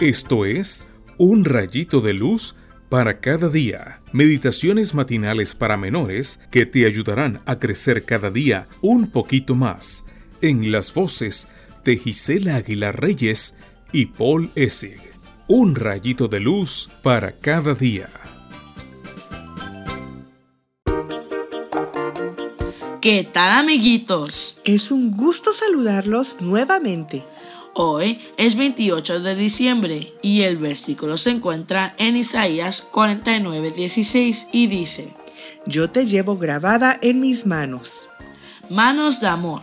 Esto es Un rayito de luz para cada día. Meditaciones matinales para menores que te ayudarán a crecer cada día un poquito más. En las voces de Gisela Aguilar Reyes y Paul Essig. Un rayito de luz para cada día. ¿Qué tal amiguitos? Es un gusto saludarlos nuevamente. Hoy es 28 de diciembre y el versículo se encuentra en Isaías 49:16 y dice, Yo te llevo grabada en mis manos. Manos de amor.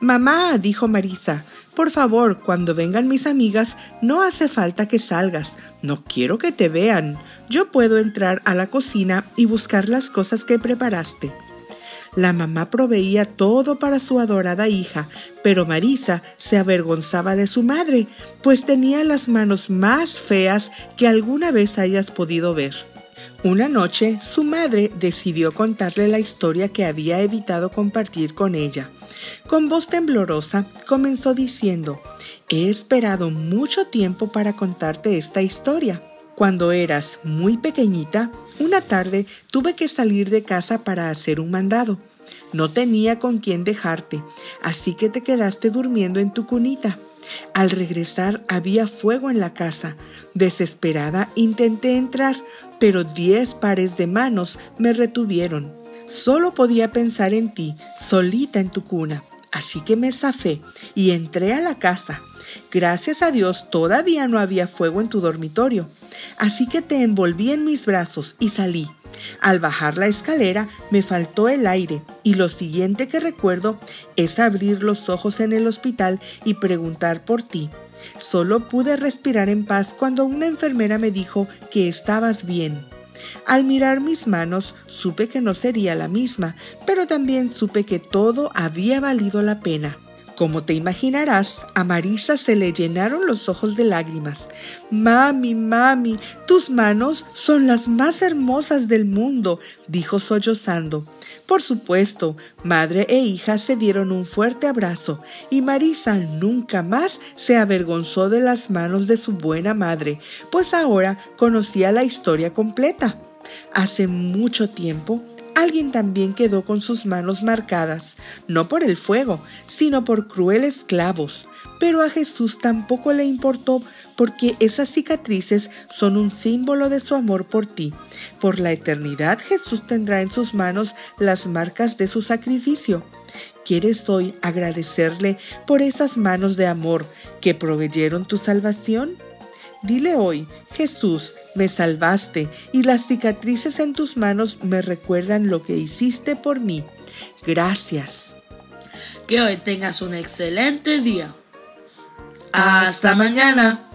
Mamá, dijo Marisa, por favor, cuando vengan mis amigas, no hace falta que salgas. No quiero que te vean. Yo puedo entrar a la cocina y buscar las cosas que preparaste. La mamá proveía todo para su adorada hija, pero Marisa se avergonzaba de su madre, pues tenía las manos más feas que alguna vez hayas podido ver. Una noche su madre decidió contarle la historia que había evitado compartir con ella. Con voz temblorosa comenzó diciendo, He esperado mucho tiempo para contarte esta historia. Cuando eras muy pequeñita, una tarde tuve que salir de casa para hacer un mandado. No tenía con quién dejarte, así que te quedaste durmiendo en tu cunita. Al regresar había fuego en la casa. Desesperada intenté entrar, pero diez pares de manos me retuvieron. Solo podía pensar en ti, solita en tu cuna. Así que me zafé y entré a la casa. Gracias a Dios todavía no había fuego en tu dormitorio. Así que te envolví en mis brazos y salí. Al bajar la escalera me faltó el aire y lo siguiente que recuerdo es abrir los ojos en el hospital y preguntar por ti. Solo pude respirar en paz cuando una enfermera me dijo que estabas bien. Al mirar mis manos supe que no sería la misma, pero también supe que todo había valido la pena. Como te imaginarás, a Marisa se le llenaron los ojos de lágrimas. Mami, mami, tus manos son las más hermosas del mundo, dijo sollozando. Por supuesto, madre e hija se dieron un fuerte abrazo y Marisa nunca más se avergonzó de las manos de su buena madre, pues ahora conocía la historia completa. Hace mucho tiempo, alguien también quedó con sus manos marcadas, no por el fuego, sino por crueles clavos. Pero a Jesús tampoco le importó porque esas cicatrices son un símbolo de su amor por ti. Por la eternidad Jesús tendrá en sus manos las marcas de su sacrificio. ¿Quieres hoy agradecerle por esas manos de amor que proveyeron tu salvación? Dile hoy, Jesús, me salvaste y las cicatrices en tus manos me recuerdan lo que hiciste por mí. Gracias. Que hoy tengas un excelente día. Hasta mañana.